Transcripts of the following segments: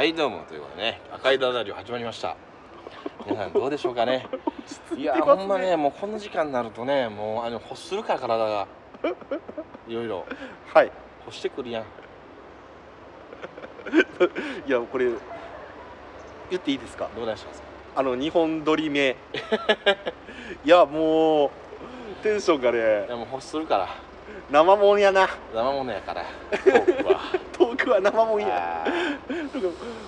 はいどうも。ということでね赤いダダリオ始まりました。皆さんどうでしょうかね。いやほんまねもうこの時間になるとねもうあの欲するから体が。いろいろ。はい。欲してくるやん。いやこれ言っていいですか？どうでしますか？あの2本撮り目。いやもうテンションがいねやもう欲するから生もんやな。生ものやから。トークは。トークは生もんや。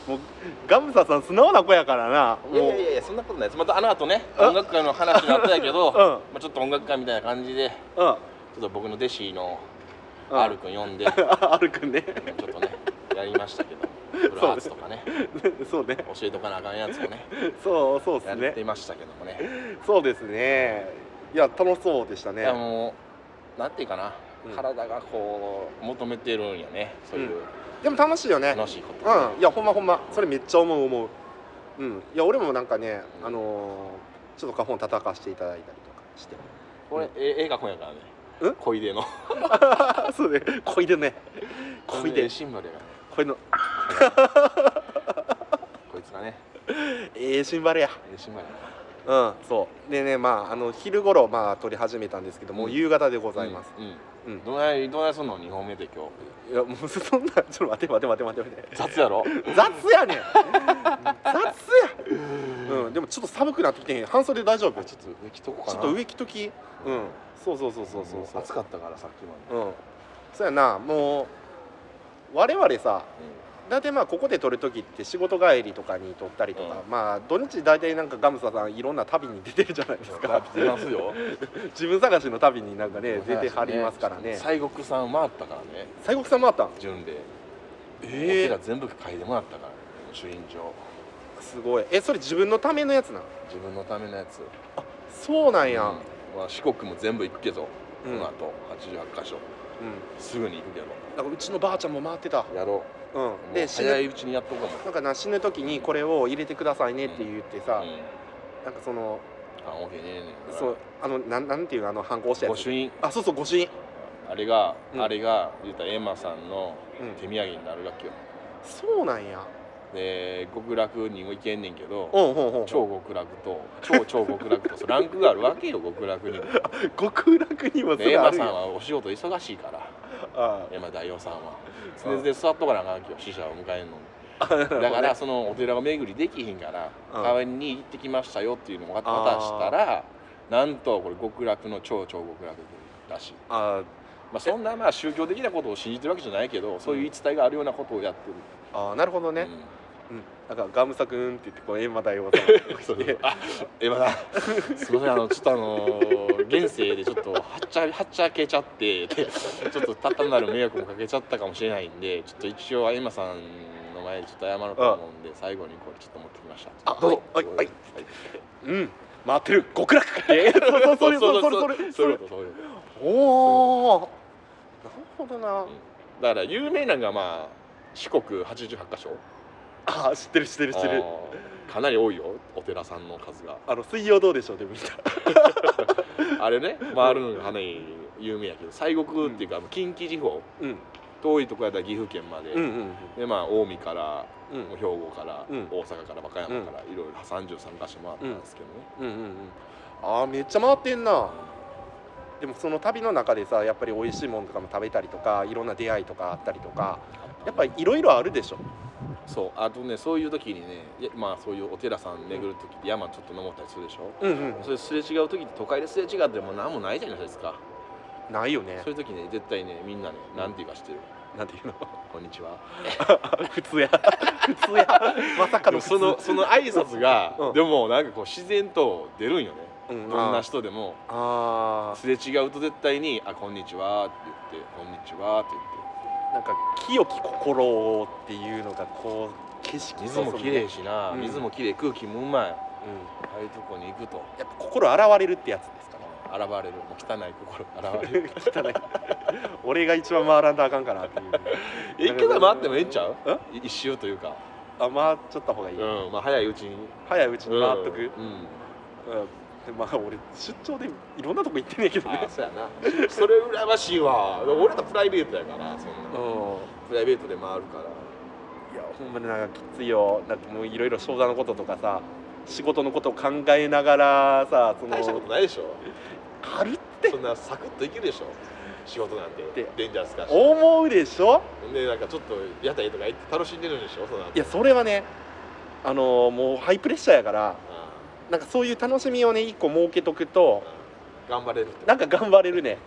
もうガムサさん素直な子やからな。もいうやいやいやそんなことないです。またあの後ねあ音楽会の話になったんやけど、うん。まあ、ちょっと音楽会みたいな感じでうん。ちょっと僕の弟子のうん。R 君呼んで、あるくんね。ちょっとねやりましたけど フルハーツとかね。そうね。教えとかなあかんやつをねそうそうっやすね。ってましたけどもね。そうですね。いや楽しそうでしたいねやもうなんていうかな、うん体がこう求めてるんやね。そういう。でも楽しいよね。楽しいこと、うん。いやほんまほんま。それめっちゃ思う思う。うん。いや俺もなんかねあのーちょっと花本叩かしていただいたりとかして。これ、え映画本やからね。うん？小出の。そうね。恋でね。恋でシンバルやか恋の。らこいつがね。ええシンバルや。えシンバルやうん。そう。でねまああの昼頃まあ撮り始めたんですけども、うん。夕方でございます、うん、うんうん。どないどないすんの2本目で今日。いやもうそんなちょっと待って待って待って待って。待って雑やろ？雑やねん。雑や。うん。でもちょっと寒くなってきてへん。半袖大丈夫？ちょっと上着とこうかなちょっと上着ときうん。そうそうそうそうそうそう。暑かったからさっきまで、うん。そうやな。もう我々さ大体まあここで撮る時って仕事帰りとかに撮ったりとか、うまあ土日大体なんかガムサさんいろんな旅に出てるじゃないですか。出ますよ。自分探しの旅になんかね出てはりますからね。西国さん回ったからね。西国さんもあったん順で。ええら全部書いてもらったからね主任長すごい。えそれ自分のためのやつなん自分のためのやつ。そうなんや、うん。まあ、四国も全部行くけど、うん。この後88箇所。うんすぐに行くけどなんかうちのばあちゃんも回ってた。やろう。ん。うもうで死ぬ早いうちにやっとこうもなんかな死ぬ時にこれを入れてくださいねって言ってさ、うん。なんかそのあオーケーねえねえそうあのなんなんていうのあの反抗したやつ。御朱印？あそうそう御朱印。あれが、うん。あれが言ったらエマさんのうん。手土産になるわけよ。そうなんやで極楽にも行けんねんけど超極楽と超超極楽とランクがあるわけよ極楽にも。極楽にもそでエマさんはお仕事忙しいから。あエマ大王さんは。常々座っとかなあかんわけよ死者を迎えんのに。あだからそのお寺を巡りできひんからうん。代わりに行ってきましたよっていうのを渡したらなんとこれ極楽の超超極楽らしい。あまあそんなまあ宗教的なことを信じてるわけじゃないけどそういう言い伝えがあるようなことをやってる。あなるほどね、うんうん、なんかガムサくんって言ってこう閻魔大王さんが来てあ、エマさん、すみません、あの、ちょっとあの現世でちょっとはっちゃ、はっちゃけちゃって、で、ちょっと単なる迷惑もかけちゃったかもしれないんで、ちょっと一応、エマさんの前でちょっと謝ろうと思うんで、最後にこれちょっと持ってきました。あどうぞ。はい。はい。うん。回ってる。極楽え そうそうそれそれそれそうそう。そうおおなるほどな。と。だから、有名なのが、まあ、四国八十八箇所。あ知ってる知ってる知ってる。かなり多いよ、お寺さんの数が。あの水曜どうでしょうで見た。あれね、回るのがかなり有名やけど、西国っていうか、近畿地方。うん。遠いとこやったら岐阜県まで、うんうんでまあ近江からうん。兵庫から、うん。大阪から和歌山から、いろいろ33箇所回ったんですけどね、うんうんうん。あーめっちゃ回ってんなでもその旅の中でさやっぱり美味しいものとかも食べたりとかいろんな出会いとかあったりとかやっぱりいろいろあるでしょ。そうあとねそういう時にねまあそういうお寺さん巡る時って山ちょっと登ったりするでしょ、うんうん。それすれ違う時って都会ですれ違っても何もないじゃないですか、ないよね。そういう時ね絶対ねみんなねなんて言うか知ってる？なんていうの？こんにちは。普通や。普通や。まさかのそのその挨拶が、うん。でもなんかこう自然と出るんよね、うんどんな人でもあすれ違うと絶対に「あこんにちは」って言って「こんにちは」って言って。ーなんか清き心をっていうのがこう景色水もきれいしな、うん。水もきれい空気もうまい。あうん。あいうとこに行くと。やっぱ心洗われるってやつですか現れる。もう汚い心。現れる。ら汚い。俺が一番回らんとあかんかなっていう。一回回ってもええんちゃう？えい一周というか。あ回っちゃった方がいい、うんまあ早いうちに。早いうちに回っとく、うん、うん。うんでまあ俺出張でいろんなとこ行ってんねんけどね。あそうやな。それ羨ましいわ。俺とプライベートやからそんな。うプライベートで回るから。んいやほんまになんかきついよ。なんかもういろいろ商談のこととかさ仕事のことを考えながらさその大したことないでしょ。あるって。そんなサクッといけるでしょ。仕事なんて。でデンジャースかし思うでしょ？でなんかちょっと屋台とか行って楽しんでるんでしょそいやそれはねあのもうハイプレッシャーやからなんかそういう楽しみをね一個設けとくと頑張れるなんか頑張れるね。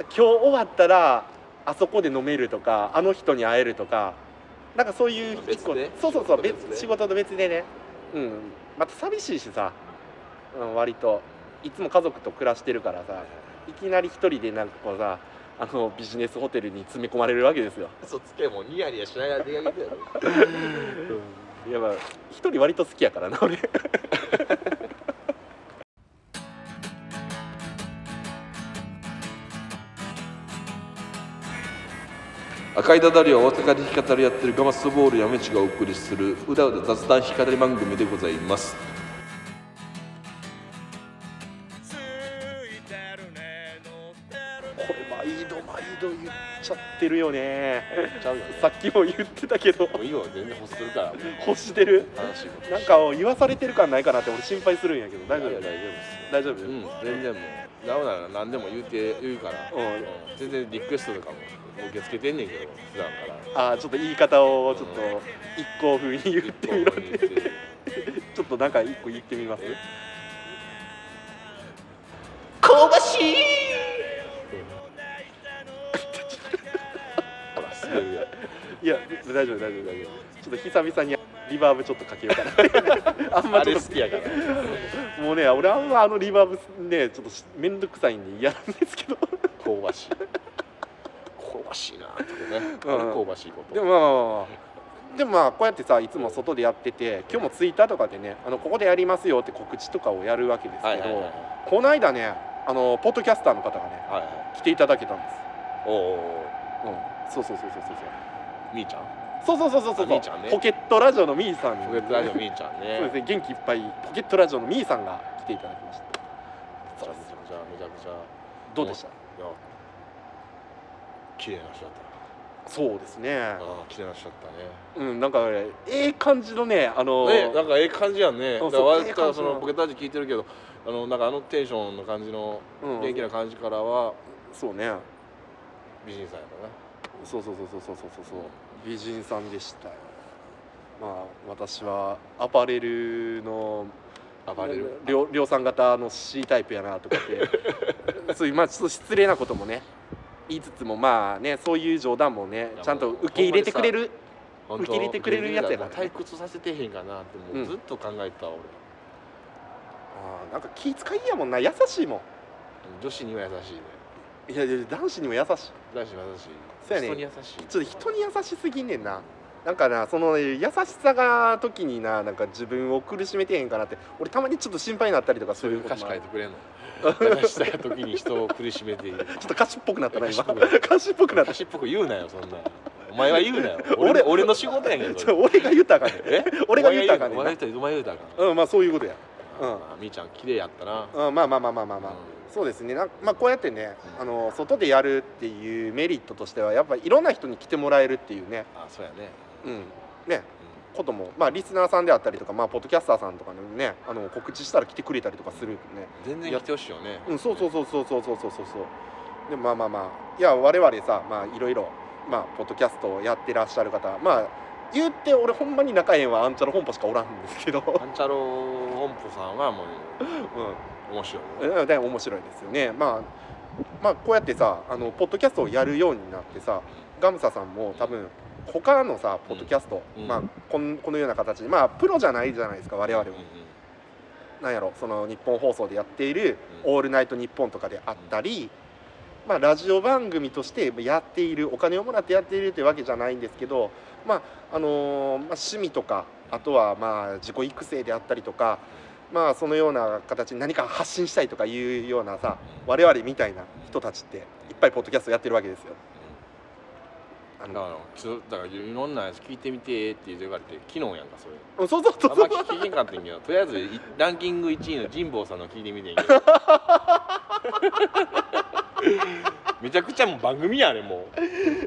今日終わったらあそこで飲めるとかあの人に会えるとかなんかそういう一個そうそうそう仕事と別仕事と別でね。うん。また寂しいしさ、うん、割と。いつも家族と暮らしてるからさ。いきなり一人でなんかこうさあのビジネスホテルに詰め込まれるわけですよ、嘘つけもうニヤニヤしながら出かけてやる うん、やっぱ一人割と好きやからな俺 赤いダダリは大阪で弾き語りやってるガマスボールやめちがお送りするうだうだ雑談弾き語り番組でございます。てるよね。ちゃうよさっきも言ってたけど。もういいよ全然欲するから。欲してる？楽しいこと。なんか言わされてる感ないかなって俺心配するんやけど。大丈夫？大丈夫大丈夫、うん全然もう。なおなら何でも言うて言うから、うん。全然リクエストとかも受け付けてんねんけど普段から。あーちょっと言い方をちょっと一行風に言ってみろって。ちょっとなんか一個言ってみます。え？香ばしいほら滑るや。んいや大丈夫大丈夫大丈夫。ちょっと久々にリバーブちょっとかけようかな あんまあちょっとれ好きやから。もうね俺あんまあのリバーブねちょっとしめんどくさいんで嫌なんですけど。香ばしい。香ばしいなってね、うん。香ばしいこと。でもまあまあまあまあ。でもまあこうやってさいつも外でやってて今日もツイッターとかでねあのここでやりますよって告知とかをやるわけですけど、この間ねあのポッドキャスターの方がねはいはい。来ていただけたんです。おおうんそうそうそうそうそう。みーちゃん？そうそうそうそうそう。あみーちゃんね。ポケットラジオのみーさんに。ポケットラジオみーちゃんね。そうですね元気いっぱいポケットラジオのみーさんが来ていただきました。めちゃくちゃめちゃくちゃどうでしたいや綺麗な人だっそうですねたああ綺麗な人だったねうんなんかねええ感じのねあのねなんかええ感じやんねそうだからそうええ感じ割とそのポケットラジオ聞いてるけどあのなんかあのテンションの感じのうん元気な感じからはそうね美人さんやったなそうそうそうそうそうそうそう。美人さんでしたよ。まあ私はアパレルの暴れる量量産型の C タイプやなとかって。そういうまあちょっと失礼なこともね言いつつもまあねそういう冗談もねちゃんと受け入れてくれる？受け入れてくれるやつやからね。退屈させてへんかなってもううん。ずっと考えてた俺。あーなんか気遣いやもんな。優しいもん。女子には優しいねいやいや男子にも優しい。男子には優しい。そうやね。人に優しい。ちょっと人に優しすぎんねんな。なんかなその優しさが時にななんか自分を苦しめてへんかなって。俺たまにちょっと心配になったりとかすそういう歌詞書いてくれんの。優しさや時に人を苦しめている。ちょっと歌詞っぽくなったな今。歌詞っぽくなった。歌詞っぽく言うなよそんな。お前は言うなよ。俺俺俺の仕事やけどちょ俺が言ったらあかんねえ？俺が言ったらあかんねお前が言うたお前が言うたらあかん。うんまあそういうことや。うん。あみーちゃん綺麗やったな。うんまあまあまあまあまあまあ、うんそうですね。なんまあこうやってねうん。あの外でやるっていうメリットとしてはやっぱいろんな人に来てもらえるっていうね。あそうやね。うん。ね。こともまあリスナーさんであったりとかまあポッドキャスターさんとかにねあの告知したら来てくれたりとかするね。全然来てほしいよね。うんそうそうそうそうそうそうそうそうでもまあまあまあ。いや我々さまあいろいろまあポッドキャストをやってらっしゃる方まあ言って俺ほんまに仲ええんはアンチャロ本舗しかおらんんですけど。アンチャロ本舗さんはもう面白い。で面白いですよね。まあまあこうやってさあのポッドキャストをやるようになってさガムサさんも多分他のさポッドキャスト、うん。まあこんこのような形でまあプロじゃないじゃないですか我々も、うんうんなんやろその日本放送でやっている「うん。オールナイトニッポン」とかであったり、まあ、ラジオ番組としてやっているお金をもらってやっているというわけじゃないんですけど、まああのーまあ、趣味とかあとはまあ自己育成であったりとか、まあ、そのような形に何か発信したいとかいうようなさ我々みたいな人たちっていっぱいポッドキャストやってるわけですよ。あのだからちょだからいろんなやつ聞いてみてって言われて昨日やんかそれ。うんそうそうそう。あんそうま聞けんかったんやけどとりあえずいランキング1位の神保さんの聞いてみてんけどめちゃくちゃもう番組やねも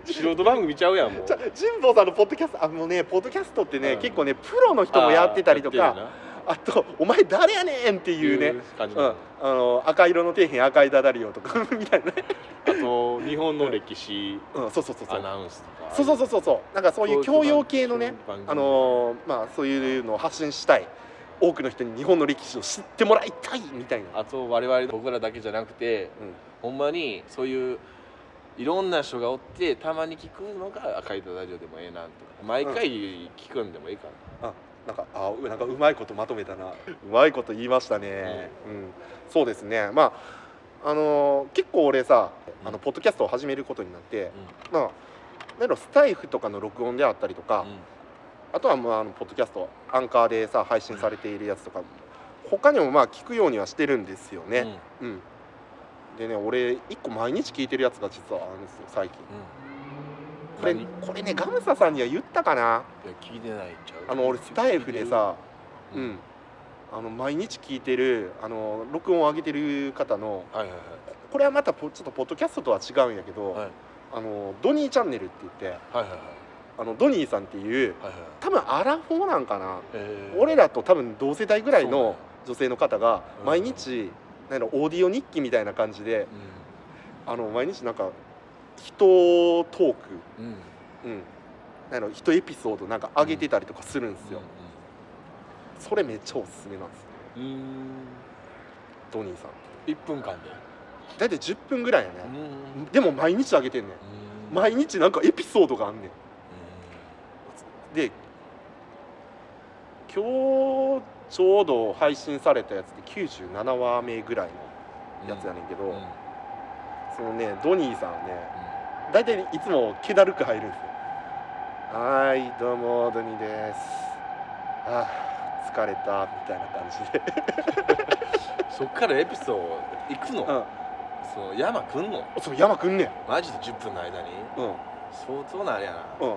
う。素人番組ちゃうやんもう。神保さんのポッドキャストあのねポッドキャストってね、うん。結構ねプロの人もやってたりとかあと「お前誰やねん!」ってないうね。うん、あの赤色の底辺赤いダダリオとか みたいなね、あと日本の歴史うん、そうそうそうそう。アナウンスとか。そうそうそうそうそう。なんかそういう教養系のねあのーまあそういうのを発信したい。多くの人に日本の歴史を知ってもらいたいみたいな、あと我々僕らだけじゃなくてうん、ほんまにそういういろんな人がおってたまに聞くのが赤いダダリオでもええなとか。毎回聞くんでもええかな、なんかあうなんかうまいことまとめたな。うまいこと言いましたね、うん。そうですね。まああのー結構俺さあのうんポッドキャストを始めることになって、まあなんスタイフとかの録音であったりとか、うん。あとはまああのポッドキャストアンカーでさ配信されているやつとか他にもまあ聞くようにはしてるんですよね、うん。でね俺一個毎日聞いてるやつが実はあるんですよ最近。うんこれこれねガムサさんには言ったかな？や聞いてないんちゃう？あの俺スタイフでさううん。んあの毎日聞いてるあの録音を上げてる方のはいはいこれはまたポちょっとポッドキャストとは違うんやけど、はい。はいあのドニーチャンネルって言ってはいはいはい。あのドニーさんっていうはいはい。多分アラフォーなんかな？えー。俺らと多分同世代ぐらいの女性の方がうん。毎日なんやろオーディオ日記みたいな感じでうあの毎日なんか人トーク、んうん。うん、なんやろ人エピソードなんか上げてたりとかするんですよ、それめっちゃおすすめなんですドニーさん。1分間で。大体10分ぐらいやね、うんでも毎日上げてんねん。うん。毎日なんかエピソードがあんねん。で今日ちょうど配信されたやつで97話目ぐらいのやつやねんけど、うんうん。そのねドニーさんね大体いつも気だるく入るんですよ。はーいどうもドニーです。あー疲れたみたいな感じで。そっからエピソード行くの、うん。その山来んの？そう山くんねん。マジで10分の間に？うん。相当なあれやな。うん。あ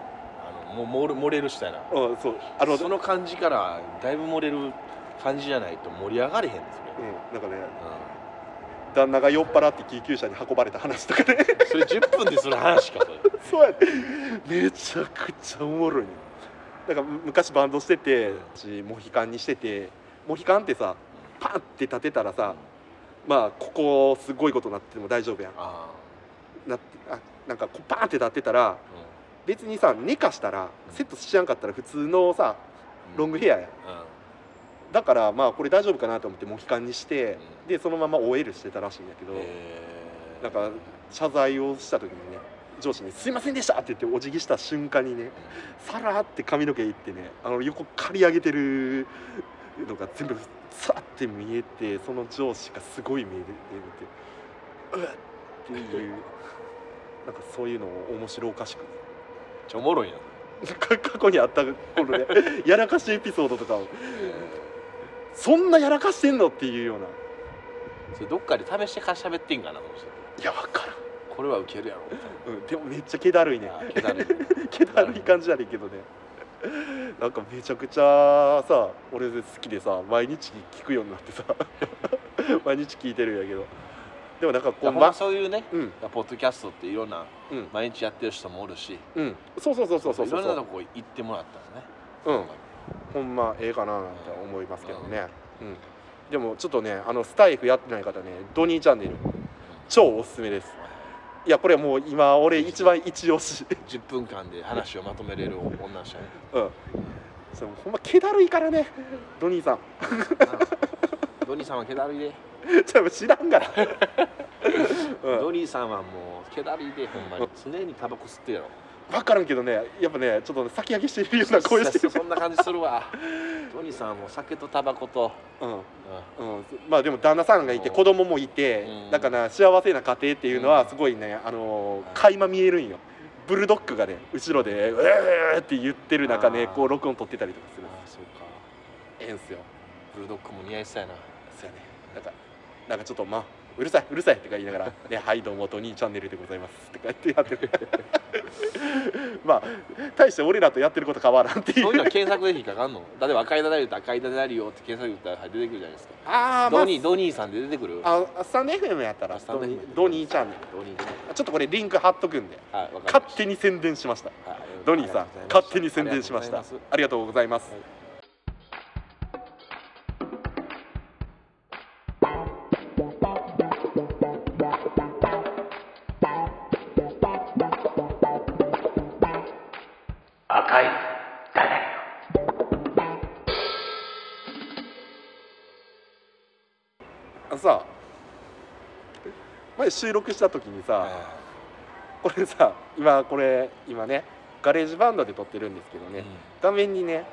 のもう漏れ漏れる人やな。うんそう。あのその感じからだいぶ漏れる感じじゃないと盛り上がれへんですうそれ、んなんかねう旦那が酔っ払って救急車に運ばれた話とかね。ん、それ10分でする話かそれ。そうやね。めちゃくちゃおもろいね。なんかむ昔バンドしててモヒカンにしててモヒカンってさパンって立てたらさまあここすごいことになってても大丈夫やん。あなってあなんかこうパーンって立ってたらあ、別にさ寝かしたらセットしやんかったら普通のさうん。ロングヘアやん。うんだからまあこれ大丈夫かなと思ってモヒカンにしてうん。でそのまま OL してたらしいんだけど、えー。なんか謝罪をした時にね上司に「すいませんでした!」って言ってお辞儀した瞬間にねさらって髪の毛いってねあの横刈り上げてるのが全部さって見えてその上司がすごい目で見て「うっ!」っていう なんかそういうのを面白おかしくちゃおもろいや 過去にあった頃でやらかしエピソードとかをそんなやらかしてんの？っていうような。それどっかで試してから喋ってんかなと思っていやわからこれはウケるやろ。ん、うん、でもめっちゃ気だるいね。あー気だるい。気だるい感じやねんけどね。なんかめちゃくちゃさ俺好きでさ毎日聞くようになってさ。毎日聞いてるんやけど。でもなんかこうままそういうねうん。ポッドキャストっていろんなうん。毎日やってる人もおるし。うん。そうそうそうそうそうそいろんなとうこ行ってもらったらね。うんほんまええかななんて思いますけどね。うん。でもちょっとねあのスタイフやってない方ねドニーチャンネル超おすすめです。いやこれもう今俺一番一押し。10分間で話をまとめれる女の人うん。それほんま気だるいからねドニーさん。ドニーさんは気だるいで、ちょっと知らんから、うん、ドニーさんはもう気だるいでほんまに。常にタバコ吸ってるやろ分からんけどねやっぱねちょっと先上げしてるような声してる。そんな感じするわ。ドニーさんはもう酒とタバコと、うん。ううん、まあでも旦那さんがいてうん。子供もいてうん。だから幸せな家庭っていうのうん。はすごいねあのー垣間見えるんよ。ブルドッグがね後ろで「うえー!」って言ってる中ねこう録音取ってたりとかする。あそうか。ええんすよ。ブルドッグも似合いそうやな。そうやね。なんかなんかちょっとまあうるさいうるさい」とか言いながら「ね、はいどうもトニーチャンネルでございます」とか言ってやってる。まあ大して俺らとやってること変わらんっていう。そういうのは検索で引っかかんの？例えば赤いダダリオって赤いダダリオって検索打ったら出てくるじゃないですか。ああドニードニーさんで出てくる？あスタンド FM やったらあスタンド FM ドニーチャンネル。ドニーちょっとこれリンク貼っとくんで。はい勝手に宣伝しました。はいドニーさん勝手に宣伝しました。ありがとうございます、はいさ前収録した時にさ、はこれさ今これ今ねガレージバンドで録ってるんですけどね、いうん。画面にね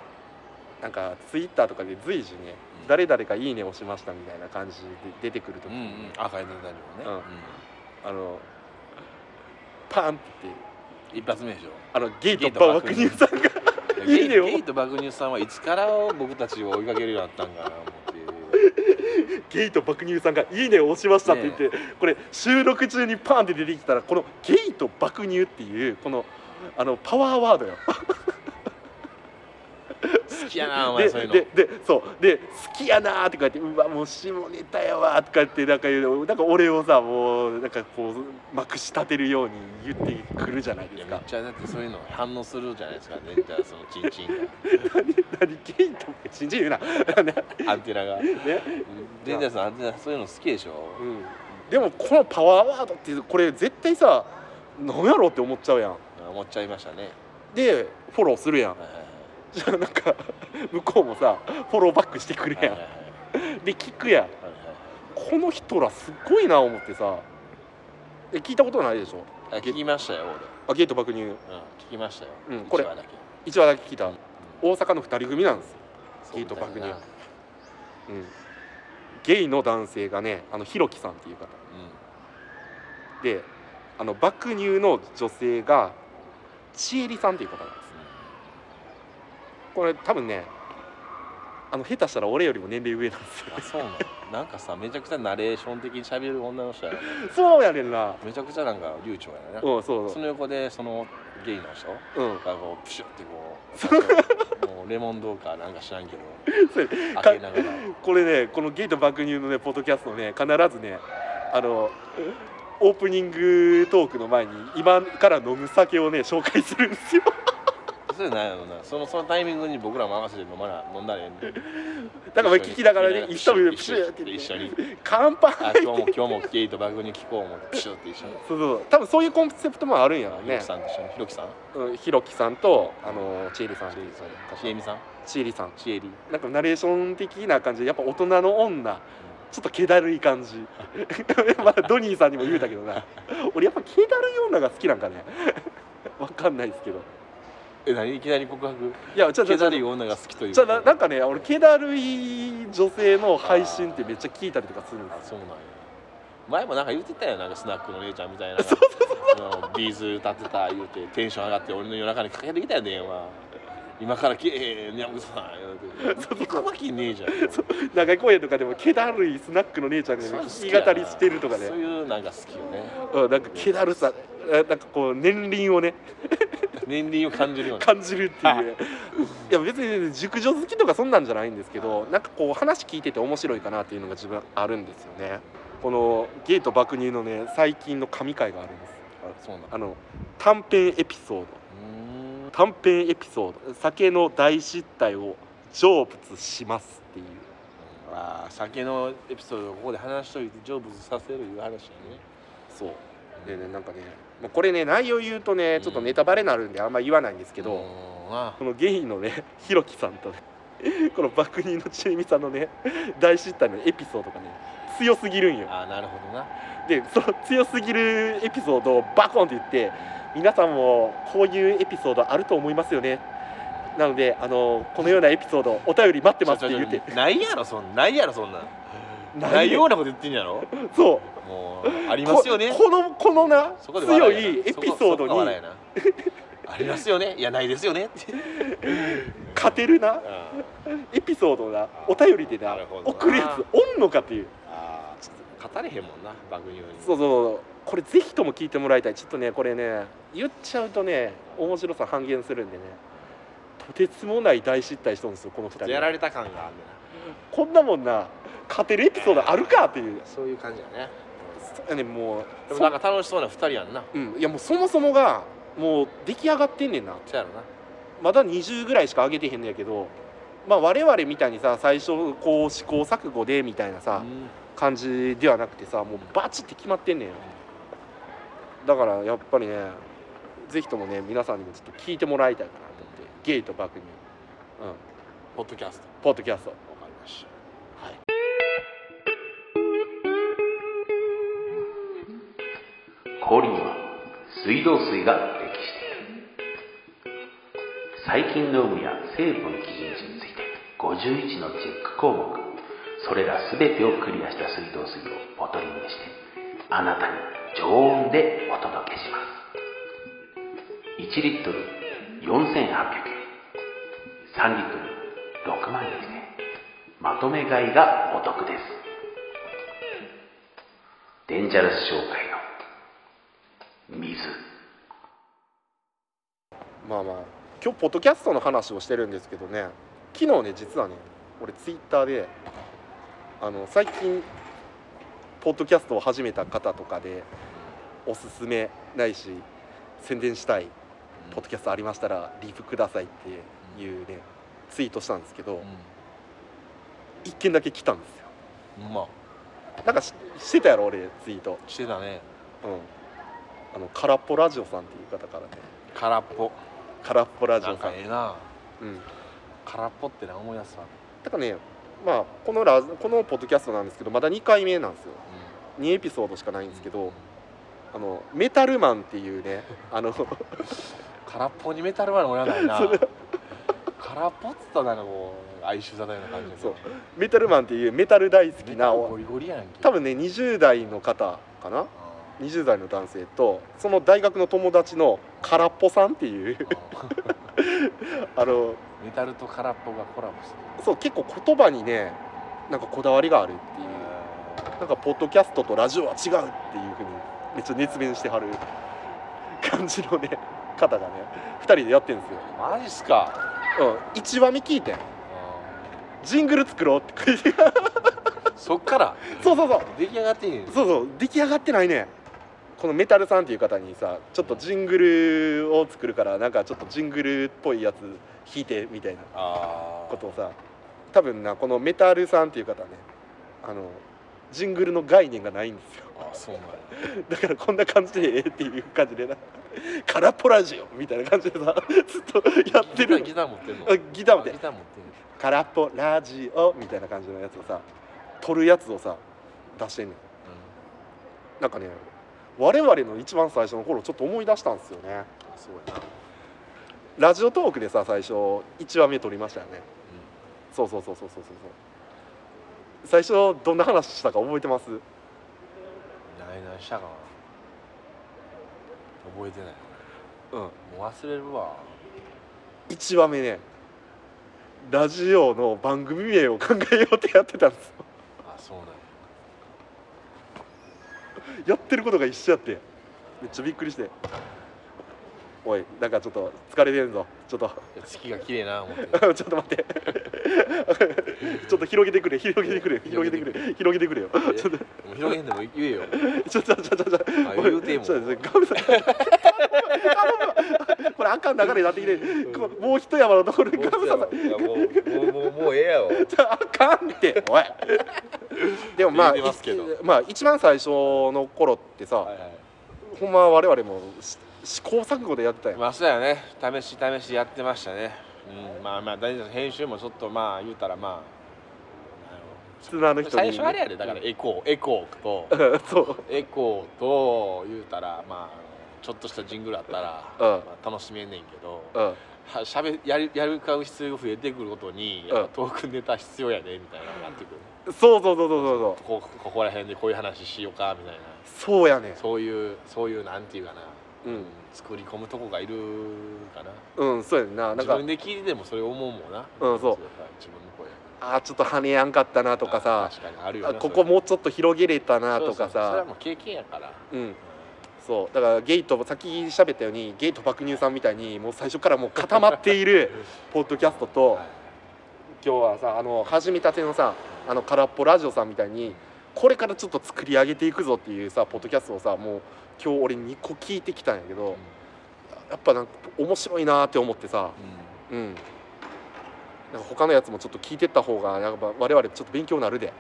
なんかツイッターとかで随時ね、うん。誰々が「いいね」押しましたみたいな感じで出てくる時うんうに、ん。アカイダダリオね。あのパンってう。ん一発目でしょ。あのゲイとゲイと爆乳さんが。いいねをゲイと爆乳さんはいつから僕たちを追いかけるようになったんかなゲイと爆乳さんが「いいね」を押しましたって言って、これ収録中にパンって出てきたらこの「ゲイと爆乳」っていうこのあのパワーワードよ。好きやなお前でそういうの。ででそう。で好きやなーって書いてうわもう下ネタやわーとか言ってなんか言うなんか俺をさもうなんかこうまくし立てるように言ってくるじゃないいですか。やめっちゃだってそういうの反応するじゃないですかねじゃあそのチンチン。何ゲイと信じるなねが アンテナが。ね、デンジャーさんアンテナそういうの好きでしょ。うん、でもこのパワーワードってこれ絶対さ何やろって思っちゃうやん。思っちゃいましたね。でフォローするやん。はいはいじゃあなんか向こうもさフォローバックしてくるやん。はいはいはい。で聞くやん。はいはい。この人らすごいな思ってさ。え聞いたことないでしょ？あ聞きましたよあゲート爆乳。俺、うん、聞きましたよ、うんこれ一話だけ。1話だけ聞いた。うん。大阪の2人組なんですよ、ゲイと爆乳。うん、ゲイの男性がねあのひろきさんっていう方。であの爆乳の女性がちえりさんっていう方なんですこれ多分ねあの下手したら俺よりも年齢上なんですよあそうなの？なんかさめちゃくちゃナレーション的に喋る女の人やなそうやねんな。めちゃくちゃなんか流暢やな、うんそうそその横でそのゲイの人ううん。がこうプシュってこうもうレモンドーかなんか知らんけどそれ開けながら。これねこのゲイと爆乳のねポッドキャストね必ずねあのオープニングトークの前に今から飲む酒をね紹介するんですよそれなんやろな。そのそのタイミングに僕らも合わせて飲まな飲んだらええんで。だから聞きながらね一緒に一プシューって一緒に乾杯。あ今日も今日もゲイと爆乳聞こうもプシュって一緒に。そうそう多分そういうコンセプトもあるんやろね。ひろきさんと一緒に。ひろきさん？うんひろきさんとあのちえりさん。ちえみさん。ちえりさん。ちえりなんかナレーション的な感じでやっぱ大人の女。ちょっと気だるい感じ。まあドニーさんにも言うたけどな。俺やっぱ気だるい女が好きなんかね。わかんないですけどえ何？いきなり告白？いやちょ気だるい女が好きというじゃあななんかね俺気だるい女性の配信ってめっちゃ聞いたりとかするんですよ。そうなんや。前もなんか言ってたよなんかスナックの姉ちゃんみたいな。あのビーズ歌ってた言うてテンション上がって俺の夜中にかけてきたよ電話今からけえへん山口さん言うて聞くわけねえじゃん。長井公園とかでも気だるいスナックの姉ちゃんが弾き語りしてるとかね。そういうなんか好きよね。うんなんか気だるさ。えなんかこう年輪をね。年輪を感じるような感じるっていう。いや別に熟女好きとかそんなんじゃないんですけどなんかこう話聞いてて面白いかなっていうのが自分あるんですよね。このゲート爆乳のね最近の神回があるんです。あそうなんあの短編エピソード短編エピソード酒の大失態を成仏しますっていう。あー酒のエピソードをここで話しといて成仏させるいう話やね。そう。でねなんかねもうこれね内容言うとねちょっとネタバレになるんであんま言わないんですけど、このゲイのねひろきさんとね この爆乳のちえみさんのね 大失態のエピソードがね強すぎるんよ。あーなるほどな。でその強すぎるエピソードをバコンって言って皆さんもこういうエピソードあると思いますよね。なのであのこのようなエピソードお便り待ってますって言って。ないやろそんないやろそんなん。ないよ。うなこと言ってんやろ。そう。もうありますよね。ここのこのな強いエピソードに。ありますよね。いやないですよね。って勝てるな。あエピソードをなお便りでな送るやつおんのかっていう。あ語れへんもんな爆乳に。そうそうこれぜひとも聞いてもらいたい。ちょっとねこれね言っちゃうとね面白さ半減するんでね。とてつもない大失態しとるんですよこの2人。やられた感があるねこんなもんな。勝てるエピソードあるかっていう。そういう感じだね。そねもうでもなんか楽しそうな2人やんな。そうん。いやもうそもそもがもう出来上がってんねんな。そうやろな。まだ20ぐらいしか上げてへんねんやけどまあ我々みたいにさ最初こう試行錯誤でみたいなさ、うん感じではなくてさもうバチって決まってんねんよ。だからやっぱりねぜひともね皆さんにもちょっと聞いてもらいたいかなと思ってゲイと爆乳うん。ポッドキャスト。ポッドキャスト。わかりました。はい。氷には水道水が適している。細菌の有無や成分基準値について51のチェック項目それら全てをクリアした水道水をボトリングしてあなたに常温でお届けします。1リットル4800円。3リットル6万円で。まとめ買いがお得です。デンジャラス商会の水。まあまあ今日ポッドキャストの話をしてるんですけどね。昨日ね実はね俺ツイッターであの最近ポッドキャストを始めた方とかでおすすめないし宣伝したいポッドキャストありましたらリプくださいっていうねツイートしたんですけど一件だけ来たんですよ。うんまなんかししてたやろ俺ツイート。あしてたね。うん。あの空っぽラジオさんっていう方からね。空っぽ。空っぽラジオさん。かええな。うん。空っぽってな思い出すわだからねまあこのラこのポッドキャストなんですけどまだ2回目なんですよ。2エピソードしかないんですけどあのメタルマンっていうね あの空っぽにメタルマンおらないな。空っぽっつったらなんかこう哀愁漂うような感じだけど。メタルマンっていうメタル大好きなゴリゴリやんけ。多分ね20代の方かな？20代の男性とその大学の友達の空っぽさんっていう あのメタルと空っぽがコラボしてそう結構言葉にねなんかこだわりがあるっていう。なんかポッドキャストとラジオは違うっていうふうにめっちゃ熱弁してはる感じのね方がね2人でやってるんですよ、マジっすか？うん、1話目聞いてジングル作ろうって。そっから？そうそうそう。出来上がってんねん。そうそう。出来上がってないねこのメタルさんっていう方にさちょっとジングルを作るからなんかちょっとジングルっぽいやつ弾いてみたいなことをさ多分なこのメタルさんっていう方ねあのジングルの概念がないんですよ。あそうなんや。だからこんな感じでええっていう感じでな「空っぽラジオ」みたいな感じでさずっとやってるギター持ってんの？あギター持ってあギター持ってんの。空っぽラジオみたいな感じのやつをさ撮るやつをさ出してんねんなんかね我々の一番最初の頃ちょっと思い出したんですよね。あそうやなラジオトークでさ最初1話目撮りましたよね、そうそうそうそうそうそうそう。最初どんな話したか覚えてます？何々したかな。覚えてない。うん。もう忘れるわ。1話目ね。ラジオの番組名を考えようってやってたんですよ。あそうなんややってることが一緒やって。めっちゃびっくりして。おいなんかちょっと疲れてんぞ。ちょっと。月が綺麗な思って。ちょっと待って。ちょっと広げてくれ。広げてくれ。広げてくれ。広げてくれ。よ。え？ちょっと。広げんでも言えよ。ちょっとちょっとちょっと。あ言うても。ちょっとガムさん。頼む これあかん流れになってきてもう一山のところにガムさんもうもうもうもうええやろあかんっておいでもまあまあ一番最初の頃ってさ、はいはいほんま我々もし試行錯誤でやってたよ、まあそうやね試し試しやってましたねうんまあまあ大丈夫編集もちょっとまあ言うたらまあツナーのあの人に最初あれやでだからエコーエコーとそうエコーと言うたらまあちょっとしたジングルあったら、うん。まあ、楽しめんねんけどうん。はしゃべやるやるかう必要が増えてくるごとにやっぱトークネタ必要やでみたいなのになってくる。そうそうそうそうそうそう。ここここら辺でこういう話しようかみたいな。そうやねそういうそういうなんていうかな。うん。作り込むとこがいるかな。うんそうやんな。なんか自分で聞いててもそれ思うもんな。うんそう。自分の声あーちょっと跳ねやんかったなとかさ。あ確かにあるよあなここもうちょっと広げれたなとかそうそれはさもう経験やから。うんそう。だからゲイとさっき喋ったようにゲイと爆乳さんみたいにもう最初からもう固まっている ポッドキャストと、はい。今日はさあの始めたてのさあの空っぽラジオさんみたいにこれからちょっと作り上げていくぞっていうさポッドキャストをさもう今日俺2個聞いてきたんやけど、やっぱなんか面白いなって思ってさうん。うん。なんか他のやつもちょっと聞いてった方がやっぱ我々ちょっと勉強になるで。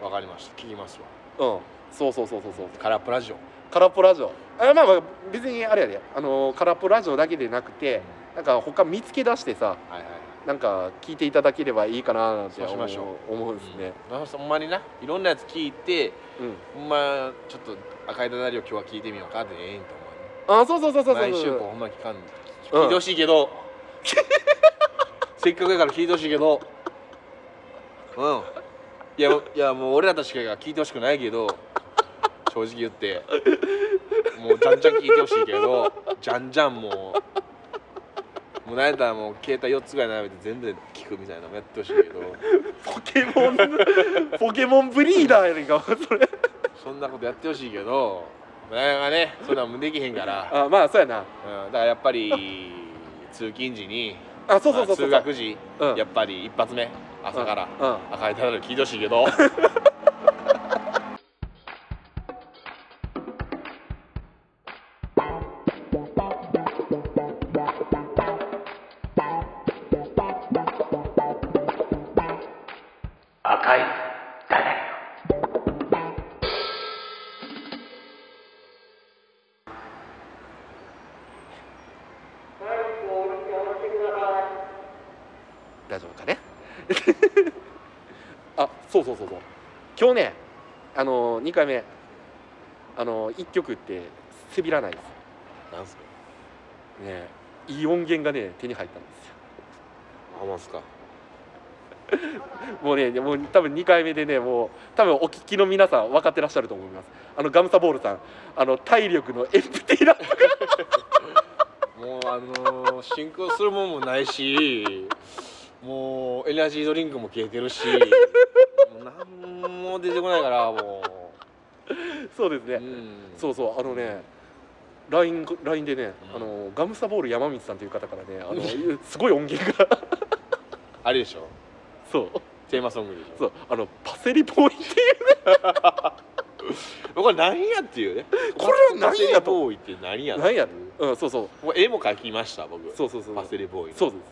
わかりました。聞きますわ。うんそうそうそうそうそう。空っぽラジオ。空っぽラジオ。あまあまあ別にあれやで。あの空っぽラジオだけでなくてなんか他見つけ出してさはいはいなんか聞いていただければいいかななんてそうしましょう。思う思うんですね、うん。ほんまにないろんなやつ聞いてうん。ほんまちょっと赤いダダリを今日は聞いてみようかってええんと思うあそうそうそうそうそう。毎週こうほんま聞かん聞いてほしいけど、せっかくやから聞いてほしいけど。うん。いやいやもう俺らたちが聞いてほしくないけど正直言ってもうじゃんじゃん聞いてほしいけどじゃんじゃんもうもうなんやったらもう携帯4つぐらい並べて全部で聞くみたいなのもやってほしいけど。ポケモンポケモンブリーダーやねんかそれ。そんなことやってほしいけどなかなかねそんなんもできへんから、あまあそうやな。うん、だからやっぱり通勤時にあそうそうそうそうまあ通学時、うん。やっぱり一発目朝からうん。うん。赤いただ聞いてほしいけど1曲ってせびらないです。なんすか？ねいい音源がね手に入ったんですよ。あまんすか？もうねもう多分2回目でねもう多分お聞きの皆さん分かってらっしゃると思います。あのガムサボールさんあの体力のエンプティーラ もうあのー、進行するもんもないしもうエナジードリンクも消えてるしもうなんも出てこないからもそうですね、そうそうあのね LINE, LINE でね、うん。あのガムサボール山光さんという方からねあの すごい音源が。あれでしょ？そう。テーマソングでしょ？そう。あのパセリボーイっていう これ何やっていうね？これは何やと。ボーイって何や何や？うんそうそう。もう絵も描きました僕。そうそうそう。パセリボーイの。そうです。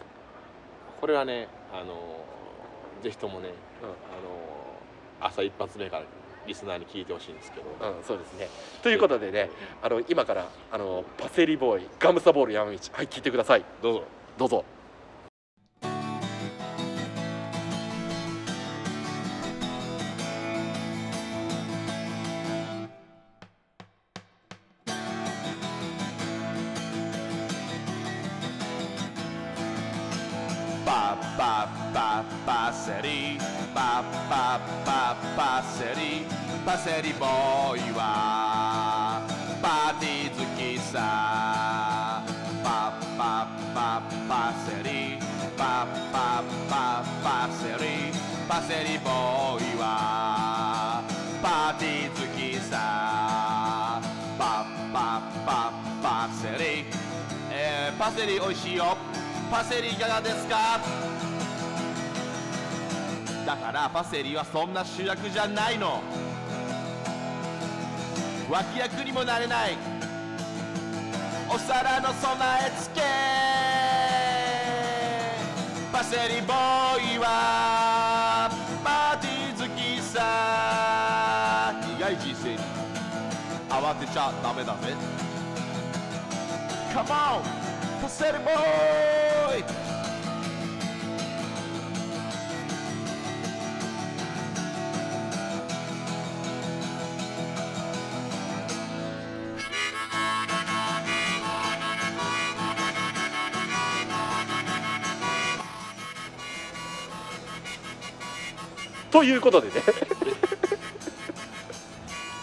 これはねあのーぜひともね、うん。あのー朝一発目からリスナーに聞いてほしいんですけど、うん、そうですね。ということでね、あの今からあのパセリボーイ、ガムサボール山道、はい聞いてください。どうぞどうぞ。パーティー好きさパパパパセリ、えー、パセリ美味しいよパセリいかがですかだからパセリはそんな主役じゃないの脇役にもなれないお皿の備え付けパセリボーイは慌てちゃダメだぜ Come on! パセリボーイということでね、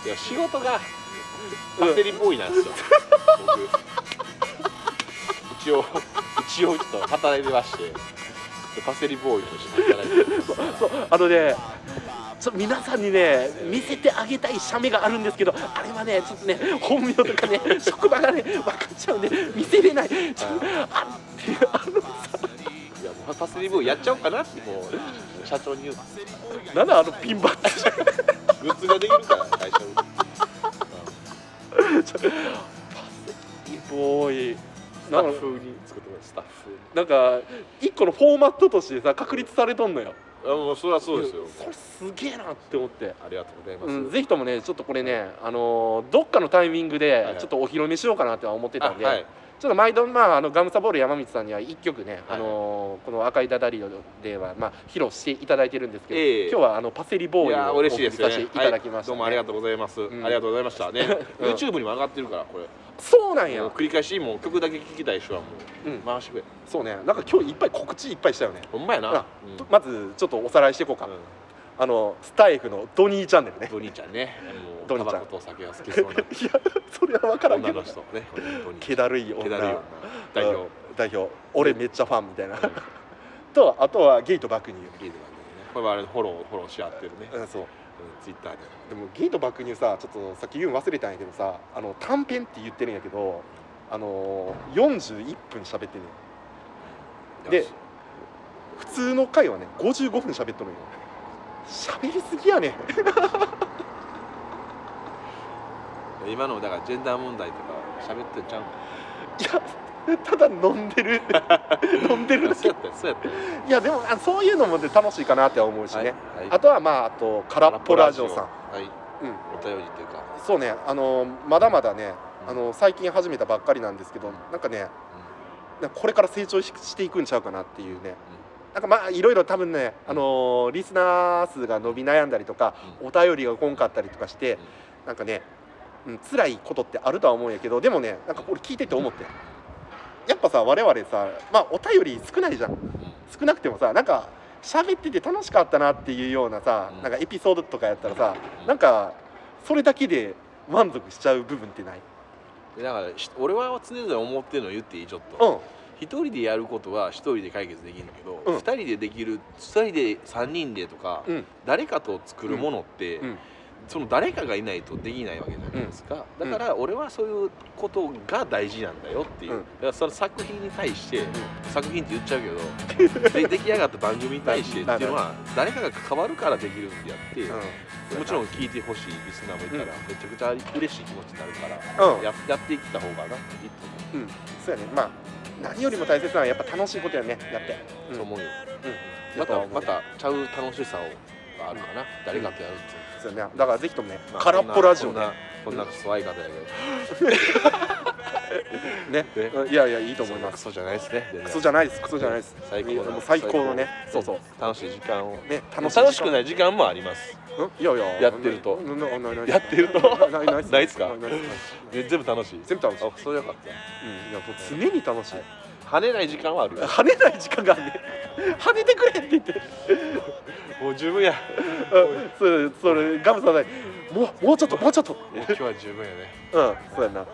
いや仕事がパセリボーイなんですよ、僕。一応一応ちょっと働いてまして。パセリボーイとして働いてますそうあのねちょ皆さんにね見せてあげたい写メがあるんですけどあれはねちょっとね本名とかね職場がね分かっちゃうんで見せれない。ちょっとああのさいやもうパセリボーイやっちゃおうかなってもう社長に言うなんだあのピンバッジ。グッズができるからボーイスタッフに。作ってスタッフになんか一個のフォーマットとしてさ確立されとんのよ。あもうそれはそうですよ。それすげえなって思って。ありがとうございます、うん、ぜひともねちょっとこれね、あのーどっかのタイミングではい。ちょっとお披露目しようかなっては思ってたんで、あはいちょっと毎度、まあ、あのガムサボール山道さんには1曲ね、はい。あのーこの「赤いダダリオ」では、まあ、披露していただいてるんですけど、ええ。今日はあのパセリボーイをお送り嬉しいですね。させていただきました、はい、どうもありがとうございます、ん。ありがとうございましたね、うん。YouTube にも上がってるからこれ。そうなんや。繰り返しもう曲だけ聴きたい人はもううん。回してくれ、そうね。なんか今日いっぱい告知いっぱいしたよね、ほんまやな、まずちょっとおさらいしていこうか、うん。あのスタイフのドニーチャンネルね。ドニーちゃんね。もドニーちゃとお酒が好きそうな。いやそれは分からんけど。女の人ね気だるい女。気だるい女。代表、うん。代表。俺めっちゃファンみたいな、うん。とあとはゲート爆乳ゲイとかね。これはあれフォローフォローし合ってるね、うんそう。ツイッターで。でもゲート爆乳さちょっとさっき言うの忘れたんやけどさあの短編って言ってるんやけどあのー、41分喋ってんねん。でよし。普通の回はね55分喋っとるんよ。喋りすぎやねん今のだからジェンダー問題とか喋ってんちゃういやただ飲んでる。飲んでるだけ。そうやったよそうやったよ。いやでもあそういうのもね楽しいかなって思うしね、はいあとはまああと空っぽラジオさん。はい、うん。お便りっていうか、そうねあのまだまだねあの最近始めたばっかりなんですけどなんかねなんかこれから成長ししていくんちゃうかなっていうね。なんかまあいろいろ多分ね、あのーリスナー数が伸び悩んだりとか、お便りが来んかったりとかして、なんかね、うん、辛いことってあるとは思うんやけどでもねなんか俺聞いてて思って。やっぱさ我々さまあお便り少ないじゃん。少なくてもさなんか喋ってて楽しかったなっていうようなさ、うん。なんかエピソードとかやったらさ、うん。なんかそれだけで満足しちゃう部分ってない？でだからし俺は常々思ってるの言っていい？ちょっうと、ん。一人でやることは一人で解決できるんだけど、うん。二人でできる二人で三人でとか、うん。誰かと作るものって、うんその誰かがいないとできないわけじゃないですか、うん。だから俺はそういうことが大事なんだよっていう、うん。だからその作品に対して、作品って言っちゃうけど で出来上がった番組に対してっていうのは誰かが関わるからできるんであって、もちろん聞いてほしいリスナーもいたら、うん。めちゃくちゃ嬉しい気持ちになるから、うん。ややっていった方がな、いいとう。ん。そうやね。まあ何よりも大切なのはやっぱ楽しいことやねやって、思う、そう思うよ。うん。またまたちゃう楽しさをがあるかな、誰かとやるっていう。そうやね。だからぜひともね、まあ空っぽラジオね。こんなこんなクソ相方やけど。ね。いやいやいいと思います。クソじゃないですね。クソじゃないです。クソじゃないです。最高なもう最高のね。そうそう。楽しい時間を。ね楽楽しいしくない時間もあります。うん？いやいや。やってると。やってると？ないないっすか？全部楽しい？全部楽しい。あ、それよかっうん。いやもう常に楽しい。た。跳ねない時間はあるよ。跳ねない時間がある。ね跳ねてくれって言ってもう十分や。うんそれそれガムさんねもうもうちょっともうちょっと今日は十分やね。うんそうやな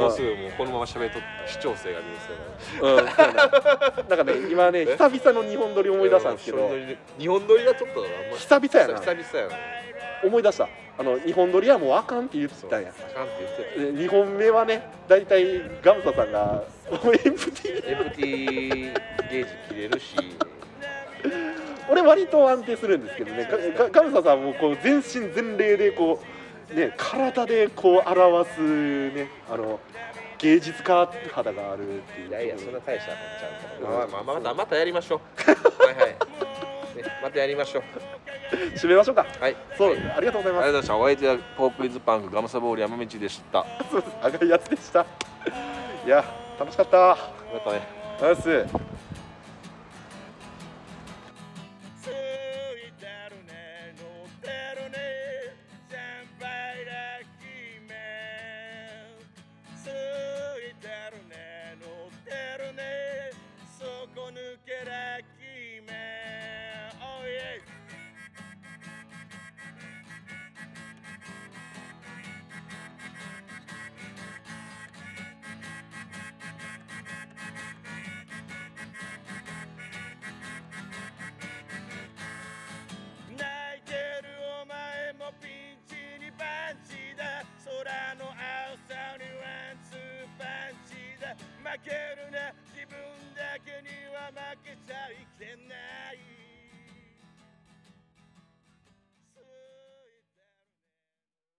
もうすぐもうこのまま喋っと視聴性が出るうんそうやななんかね今ね久々の日本撮り思い出したんですけど日本撮りがちょっとあんま久々やな久々やな。思い出したあの日本撮りはもうあかんって言って。たんやあかんって言ってた。で2本目はね大体ガムサさんがもうエンプティエンプティゲージ切れるし。俺割と安定するんですけどねガガガムサさんもこう全身全霊でこうね体でこう表すねあの芸術家肌があるっていういやいや、そんな大したことちゃうから。うんまあまあまたまたやりましょう。はいはい。ね、またやりましょう。締めましょうかはい。そう、はいありがとうございますありがとうございました。お相手はポークイズパンクガムサボール山道でした。そうです赤いやつでしたいや楽しかったまたね。ナイス